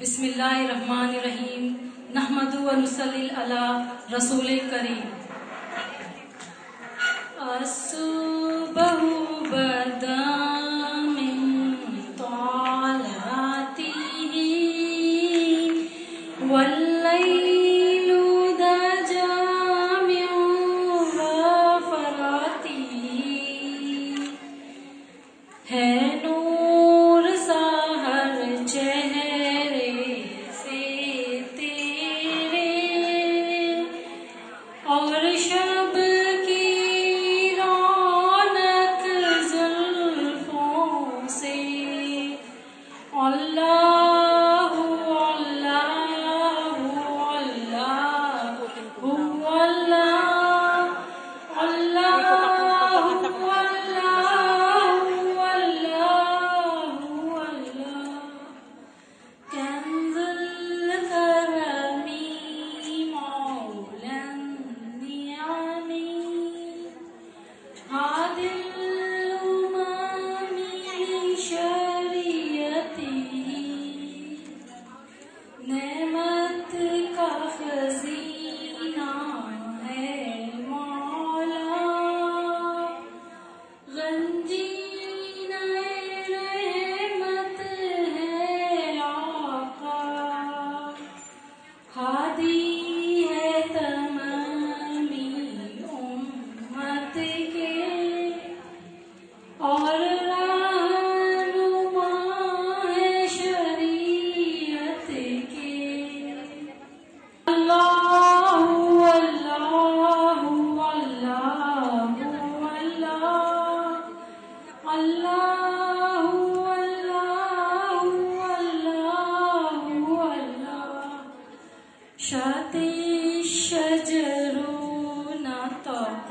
بسم اللہ الرحمن الرحیم نحمد و نسلی علی رسول کریم வஞ்சி شاتي الشجر نطق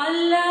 قلّ